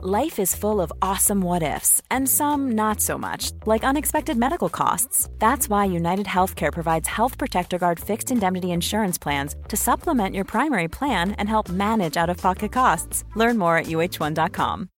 Life is full of awesome what ifs, and some not so much, like unexpected medical costs. That's why United Healthcare provides Health Protector Guard fixed indemnity insurance plans to supplement your primary plan and help manage out of pocket costs. Learn more at uhone.com.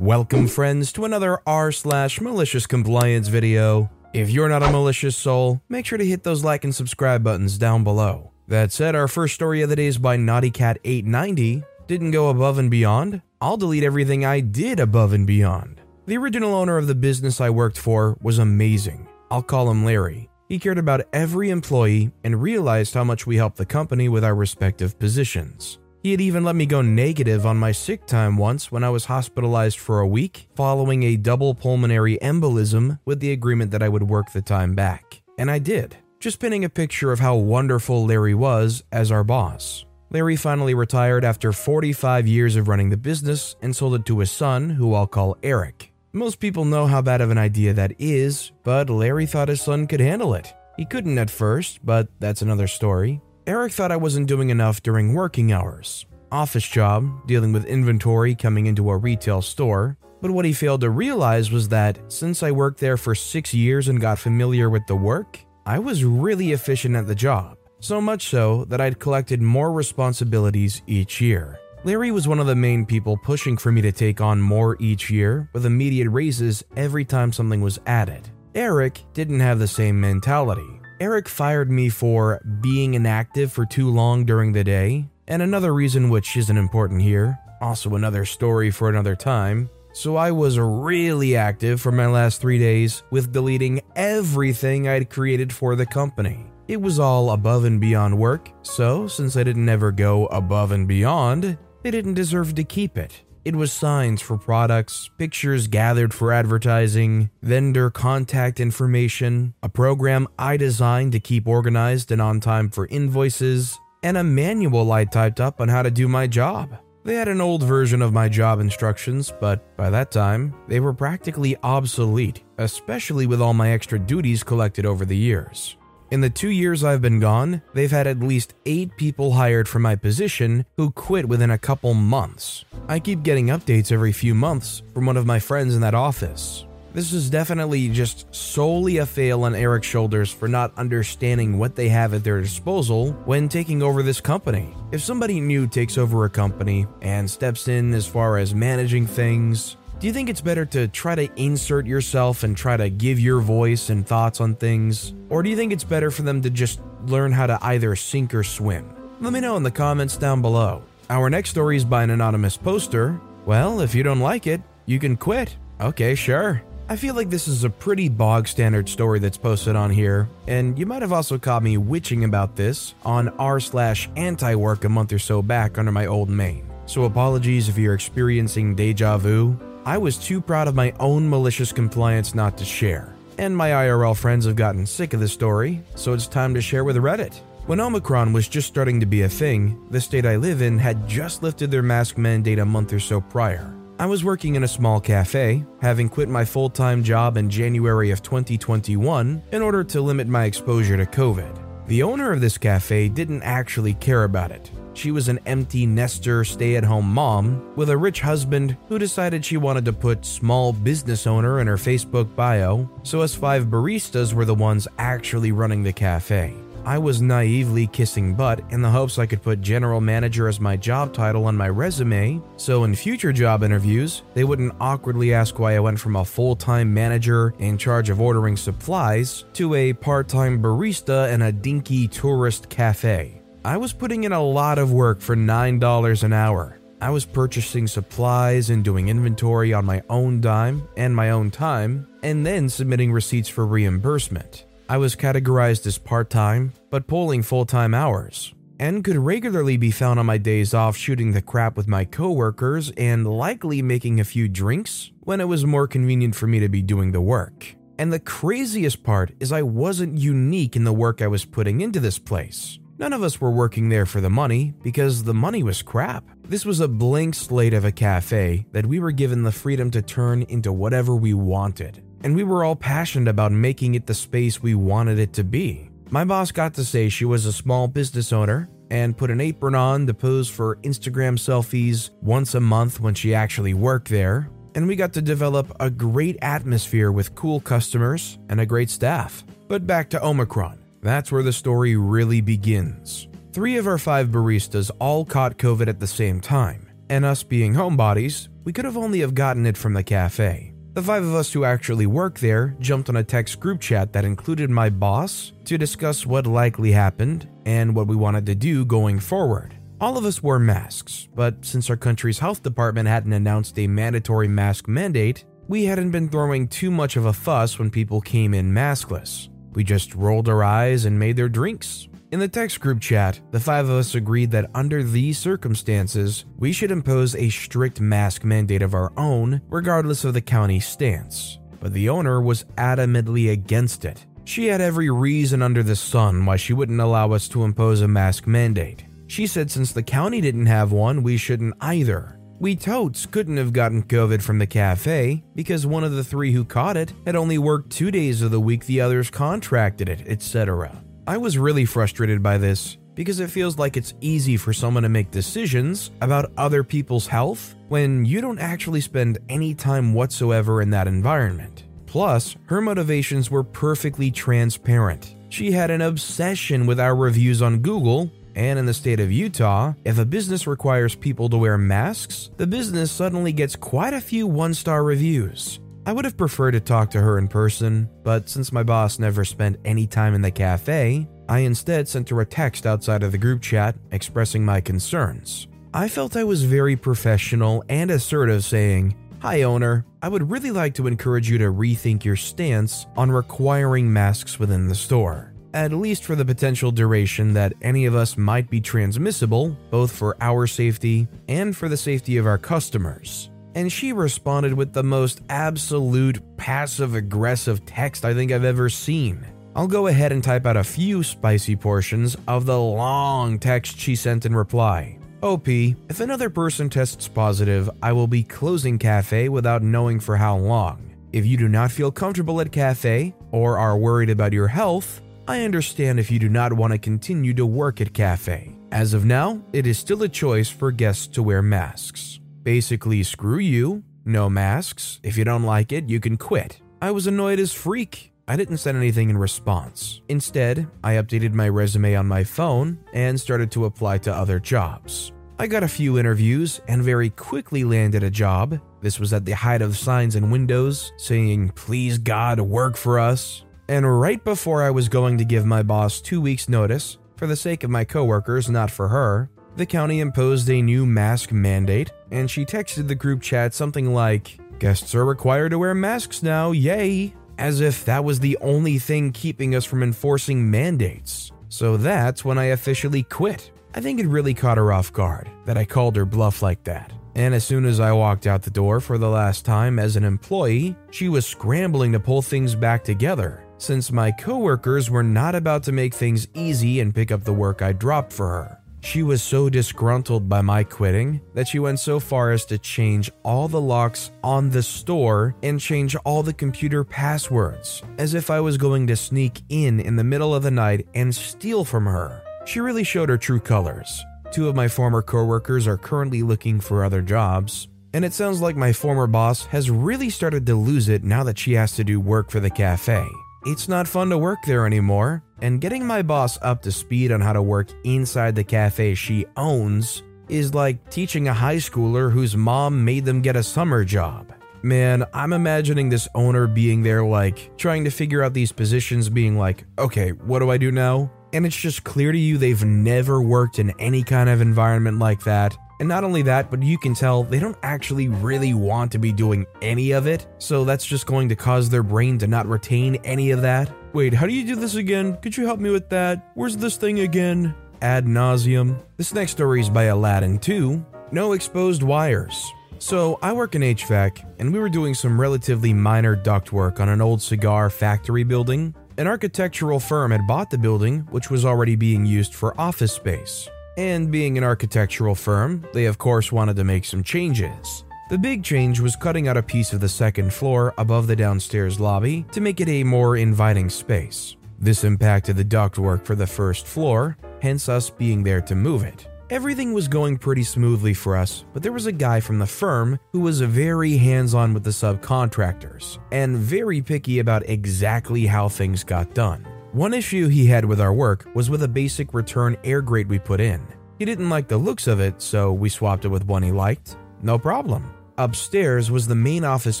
Welcome, friends, to another r slash malicious compliance video. If you're not a malicious soul, make sure to hit those like and subscribe buttons down below. That said, our first story of the day is by Naughty Cat 890 didn't go above and beyond, I'll delete everything I did above and beyond. The original owner of the business I worked for was amazing. I'll call him Larry. He cared about every employee and realized how much we helped the company with our respective positions. He had even let me go negative on my sick time once when I was hospitalized for a week following a double pulmonary embolism with the agreement that I would work the time back. And I did, just pinning a picture of how wonderful Larry was as our boss. Larry finally retired after 45 years of running the business and sold it to his son, who I'll call Eric. Most people know how bad of an idea that is, but Larry thought his son could handle it. He couldn't at first, but that's another story. Eric thought I wasn't doing enough during working hours. Office job, dealing with inventory coming into a retail store. But what he failed to realize was that since I worked there for six years and got familiar with the work, I was really efficient at the job. So much so that I'd collected more responsibilities each year. Larry was one of the main people pushing for me to take on more each year, with immediate raises every time something was added. Eric didn't have the same mentality. Eric fired me for being inactive for too long during the day, and another reason which isn't important here, also another story for another time. So I was really active for my last three days with deleting everything I'd created for the company. It was all above and beyond work, so since I didn't ever go above and beyond, they didn't deserve to keep it. It was signs for products, pictures gathered for advertising, vendor contact information, a program I designed to keep organized and on time for invoices, and a manual I typed up on how to do my job. They had an old version of my job instructions, but by that time, they were practically obsolete, especially with all my extra duties collected over the years. In the two years I've been gone, they've had at least eight people hired for my position who quit within a couple months. I keep getting updates every few months from one of my friends in that office. This is definitely just solely a fail on Eric's shoulders for not understanding what they have at their disposal when taking over this company. If somebody new takes over a company and steps in as far as managing things, do you think it's better to try to insert yourself and try to give your voice and thoughts on things? Or do you think it's better for them to just learn how to either sink or swim? Let me know in the comments down below. Our next story is by an anonymous poster. Well, if you don't like it, you can quit. Okay, sure. I feel like this is a pretty bog standard story that's posted on here, and you might have also caught me witching about this on r slash anti work a month or so back under my old main. So apologies if you're experiencing deja vu, I was too proud of my own malicious compliance not to share. And my IRL friends have gotten sick of the story, so it's time to share with Reddit. When Omicron was just starting to be a thing, the state I live in had just lifted their mask mandate a month or so prior. I was working in a small cafe, having quit my full time job in January of 2021 in order to limit my exposure to COVID. The owner of this cafe didn't actually care about it, she was an empty nester, stay at home mom with a rich husband who decided she wanted to put small business owner in her Facebook bio, so us five baristas were the ones actually running the cafe. I was naively kissing butt in the hopes I could put general manager as my job title on my resume, so in future job interviews, they wouldn't awkwardly ask why I went from a full time manager in charge of ordering supplies to a part time barista in a dinky tourist cafe. I was putting in a lot of work for $9 an hour. I was purchasing supplies and doing inventory on my own dime and my own time, and then submitting receipts for reimbursement. I was categorized as part time, but pulling full time hours, and could regularly be found on my days off shooting the crap with my coworkers and likely making a few drinks when it was more convenient for me to be doing the work. And the craziest part is I wasn't unique in the work I was putting into this place. None of us were working there for the money because the money was crap. This was a blank slate of a cafe that we were given the freedom to turn into whatever we wanted. And we were all passionate about making it the space we wanted it to be. My boss got to say she was a small business owner and put an apron on to pose for Instagram selfies once a month when she actually worked there. And we got to develop a great atmosphere with cool customers and a great staff. But back to Omicron. That's where the story really begins. Three of our five baristas all caught COVID at the same time, and us being homebodies, we could have only have gotten it from the cafe. The five of us who actually work there jumped on a text group chat that included my boss to discuss what likely happened and what we wanted to do going forward. All of us wore masks, but since our country's health department hadn't announced a mandatory mask mandate, we hadn't been throwing too much of a fuss when people came in maskless. We just rolled our eyes and made their drinks. In the text group chat, the five of us agreed that under these circumstances, we should impose a strict mask mandate of our own, regardless of the county's stance. But the owner was adamantly against it. She had every reason under the sun why she wouldn't allow us to impose a mask mandate. She said since the county didn't have one, we shouldn't either. We totes couldn't have gotten COVID from the cafe because one of the three who caught it had only worked two days of the week the others contracted it, etc. I was really frustrated by this because it feels like it's easy for someone to make decisions about other people's health when you don't actually spend any time whatsoever in that environment. Plus, her motivations were perfectly transparent. She had an obsession with our reviews on Google, and in the state of Utah, if a business requires people to wear masks, the business suddenly gets quite a few one star reviews. I would have preferred to talk to her in person, but since my boss never spent any time in the cafe, I instead sent her a text outside of the group chat expressing my concerns. I felt I was very professional and assertive, saying, Hi, owner. I would really like to encourage you to rethink your stance on requiring masks within the store, at least for the potential duration that any of us might be transmissible, both for our safety and for the safety of our customers and she responded with the most absolute passive aggressive text I think I've ever seen. I'll go ahead and type out a few spicy portions of the long text she sent in reply. OP, if another person tests positive, I will be closing cafe without knowing for how long. If you do not feel comfortable at cafe or are worried about your health, I understand if you do not want to continue to work at cafe. As of now, it is still a choice for guests to wear masks. Basically, screw you, no masks. If you don't like it, you can quit. I was annoyed as freak. I didn't send anything in response. Instead, I updated my resume on my phone and started to apply to other jobs. I got a few interviews and very quickly landed a job. This was at the height of signs and windows saying, Please God, work for us. And right before I was going to give my boss two weeks' notice, for the sake of my coworkers, not for her, the county imposed a new mask mandate, and she texted the group chat something like, Guests are required to wear masks now, yay! As if that was the only thing keeping us from enforcing mandates. So that's when I officially quit. I think it really caught her off guard that I called her bluff like that. And as soon as I walked out the door for the last time as an employee, she was scrambling to pull things back together, since my coworkers were not about to make things easy and pick up the work I dropped for her. She was so disgruntled by my quitting that she went so far as to change all the locks on the store and change all the computer passwords, as if I was going to sneak in in the middle of the night and steal from her. She really showed her true colors. Two of my former coworkers are currently looking for other jobs, and it sounds like my former boss has really started to lose it now that she has to do work for the cafe. It's not fun to work there anymore, and getting my boss up to speed on how to work inside the cafe she owns is like teaching a high schooler whose mom made them get a summer job. Man, I'm imagining this owner being there, like, trying to figure out these positions, being like, okay, what do I do now? And it's just clear to you they've never worked in any kind of environment like that. And not only that, but you can tell they don't actually really want to be doing any of it, so that's just going to cause their brain to not retain any of that. Wait, how do you do this again? Could you help me with that? Where's this thing again? Ad nauseum. This next story is by Aladdin 2. No exposed wires. So, I work in HVAC, and we were doing some relatively minor duct work on an old cigar factory building. An architectural firm had bought the building, which was already being used for office space. And being an architectural firm, they of course wanted to make some changes. The big change was cutting out a piece of the second floor above the downstairs lobby to make it a more inviting space. This impacted the ductwork for the first floor, hence us being there to move it. Everything was going pretty smoothly for us, but there was a guy from the firm who was very hands on with the subcontractors and very picky about exactly how things got done. One issue he had with our work was with a basic return air grate we put in. He didn't like the looks of it, so we swapped it with one he liked. No problem. Upstairs was the main office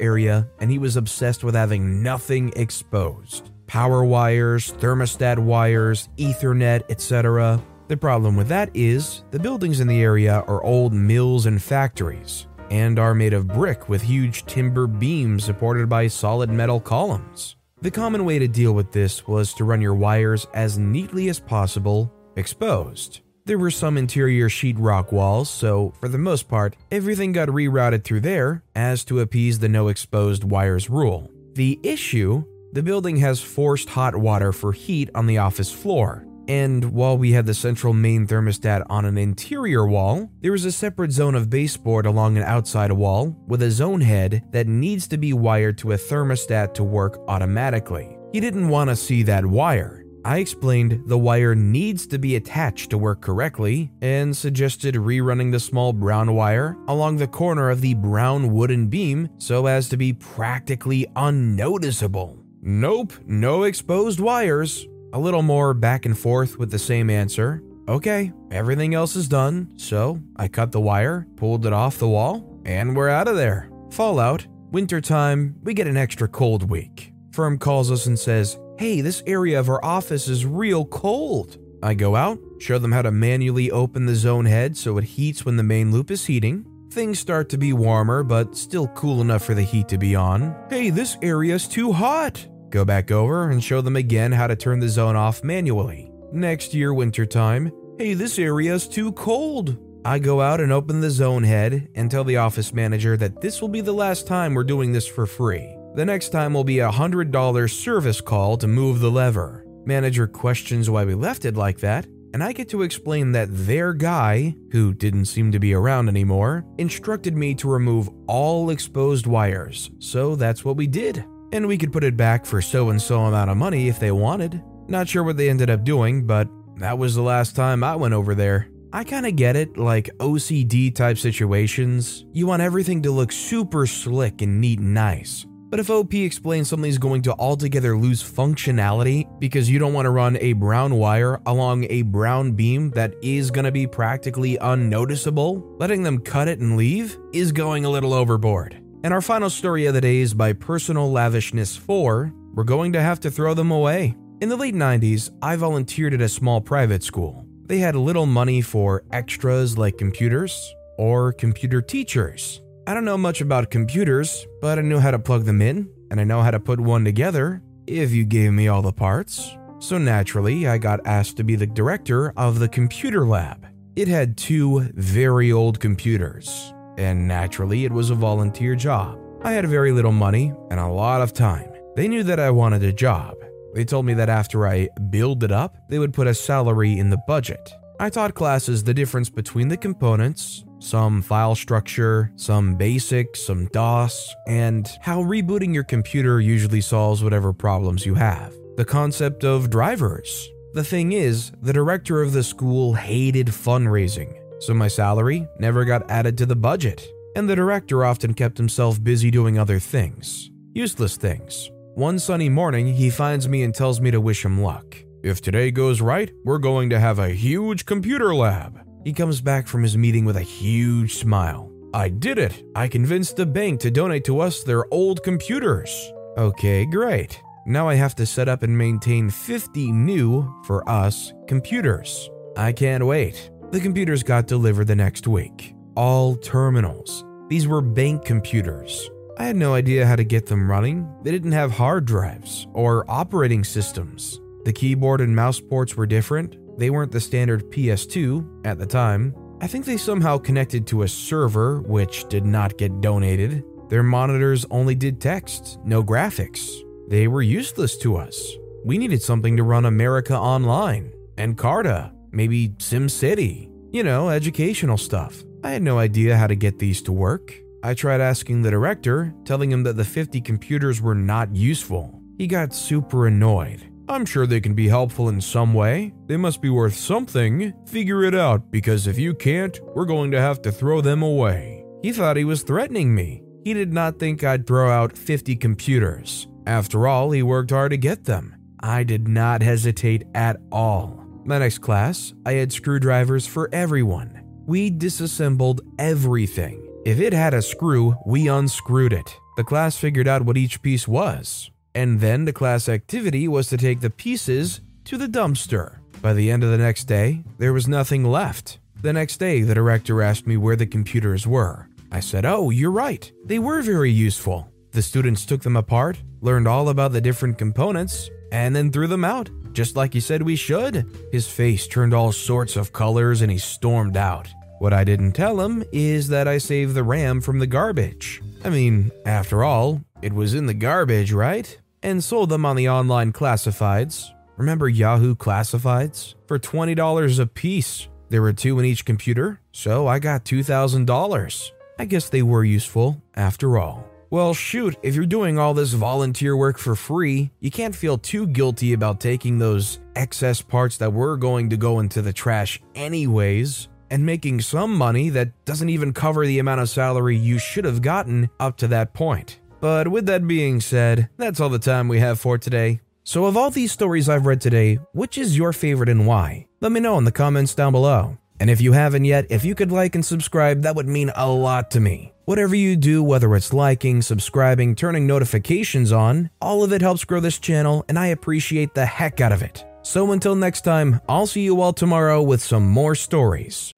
area, and he was obsessed with having nothing exposed power wires, thermostat wires, Ethernet, etc. The problem with that is the buildings in the area are old mills and factories and are made of brick with huge timber beams supported by solid metal columns. The common way to deal with this was to run your wires as neatly as possible exposed. There were some interior sheetrock walls, so for the most part, everything got rerouted through there as to appease the no exposed wires rule. The issue the building has forced hot water for heat on the office floor, and while we had the central main thermostat on an interior wall, there is a separate zone of baseboard along an outside wall with a zone head that needs to be wired to a thermostat to work automatically. He didn't want to see that wire. I explained the wire needs to be attached to work correctly and suggested rerunning the small brown wire along the corner of the brown wooden beam so as to be practically unnoticeable. Nope, no exposed wires. A little more back and forth with the same answer. Okay, everything else is done, so I cut the wire, pulled it off the wall, and we're out of there. Fallout, wintertime, we get an extra cold week. Firm calls us and says, Hey, this area of our office is real cold. I go out, show them how to manually open the zone head so it heats when the main loop is heating. Things start to be warmer, but still cool enough for the heat to be on. Hey, this area's too hot. Go back over and show them again how to turn the zone off manually. Next year, wintertime, hey, this area's too cold. I go out and open the zone head and tell the office manager that this will be the last time we're doing this for free. The next time will be a $100 service call to move the lever. Manager questions why we left it like that, and I get to explain that their guy, who didn't seem to be around anymore, instructed me to remove all exposed wires, so that's what we did and we could put it back for so and so amount of money if they wanted. Not sure what they ended up doing, but that was the last time I went over there. I kinda get it, like OCD type situations, you want everything to look super slick and neat and nice. But if OP explains something's going to altogether lose functionality because you don't want to run a brown wire along a brown beam that is going to be practically unnoticeable, letting them cut it and leave is going a little overboard. And our final story of the day is by Personal Lavishness 4. We're going to have to throw them away. In the late 90s, I volunteered at a small private school. They had little money for extras like computers or computer teachers. I don't know much about computers, but I knew how to plug them in, and I know how to put one together if you gave me all the parts. So naturally, I got asked to be the director of the computer lab. It had two very old computers, and naturally, it was a volunteer job. I had very little money and a lot of time. They knew that I wanted a job. They told me that after I build it up, they would put a salary in the budget. I taught classes the difference between the components, some file structure, some basics, some DOS, and how rebooting your computer usually solves whatever problems you have. The concept of drivers. The thing is, the director of the school hated fundraising so my salary never got added to the budget, and the director often kept himself busy doing other things, useless things. One sunny morning, he finds me and tells me to wish him luck. If today goes right, we're going to have a huge computer lab. He comes back from his meeting with a huge smile. I did it! I convinced the bank to donate to us their old computers. Okay, great. Now I have to set up and maintain 50 new, for us, computers. I can't wait. The computers got delivered the next week. All terminals. These were bank computers. I had no idea how to get them running. They didn't have hard drives or operating systems. The keyboard and mouse ports were different. They weren't the standard PS2 at the time. I think they somehow connected to a server, which did not get donated. Their monitors only did text, no graphics. They were useless to us. We needed something to run America Online and Encarta maybe SimCity, you know, educational stuff. I had no idea how to get these to work. I tried asking the director, telling him that the 50 computers were not useful. He got super annoyed. I'm sure they can be helpful in some way. They must be worth something. Figure it out, because if you can't, we're going to have to throw them away. He thought he was threatening me. He did not think I'd throw out 50 computers. After all, he worked hard to get them. I did not hesitate at all. My next class, I had screwdrivers for everyone. We disassembled everything. If it had a screw, we unscrewed it. The class figured out what each piece was. And then the class activity was to take the pieces to the dumpster. By the end of the next day, there was nothing left. The next day, the director asked me where the computers were. I said, Oh, you're right. They were very useful. The students took them apart, learned all about the different components, and then threw them out, just like he said we should. His face turned all sorts of colors and he stormed out. What I didn't tell him is that I saved the RAM from the garbage. I mean, after all, it was in the garbage, right? And sold them on the online classifieds. Remember Yahoo Classifieds? For $20 a piece. There were two in each computer, so I got $2,000. I guess they were useful, after all. Well, shoot, if you're doing all this volunteer work for free, you can't feel too guilty about taking those excess parts that were going to go into the trash anyways and making some money that doesn't even cover the amount of salary you should have gotten up to that point. But with that being said, that's all the time we have for today. So, of all these stories I've read today, which is your favorite and why? Let me know in the comments down below. And if you haven't yet, if you could like and subscribe, that would mean a lot to me. Whatever you do, whether it's liking, subscribing, turning notifications on, all of it helps grow this channel, and I appreciate the heck out of it. So until next time, I'll see you all tomorrow with some more stories.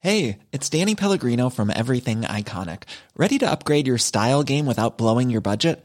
Hey, it's Danny Pellegrino from Everything Iconic. Ready to upgrade your style game without blowing your budget?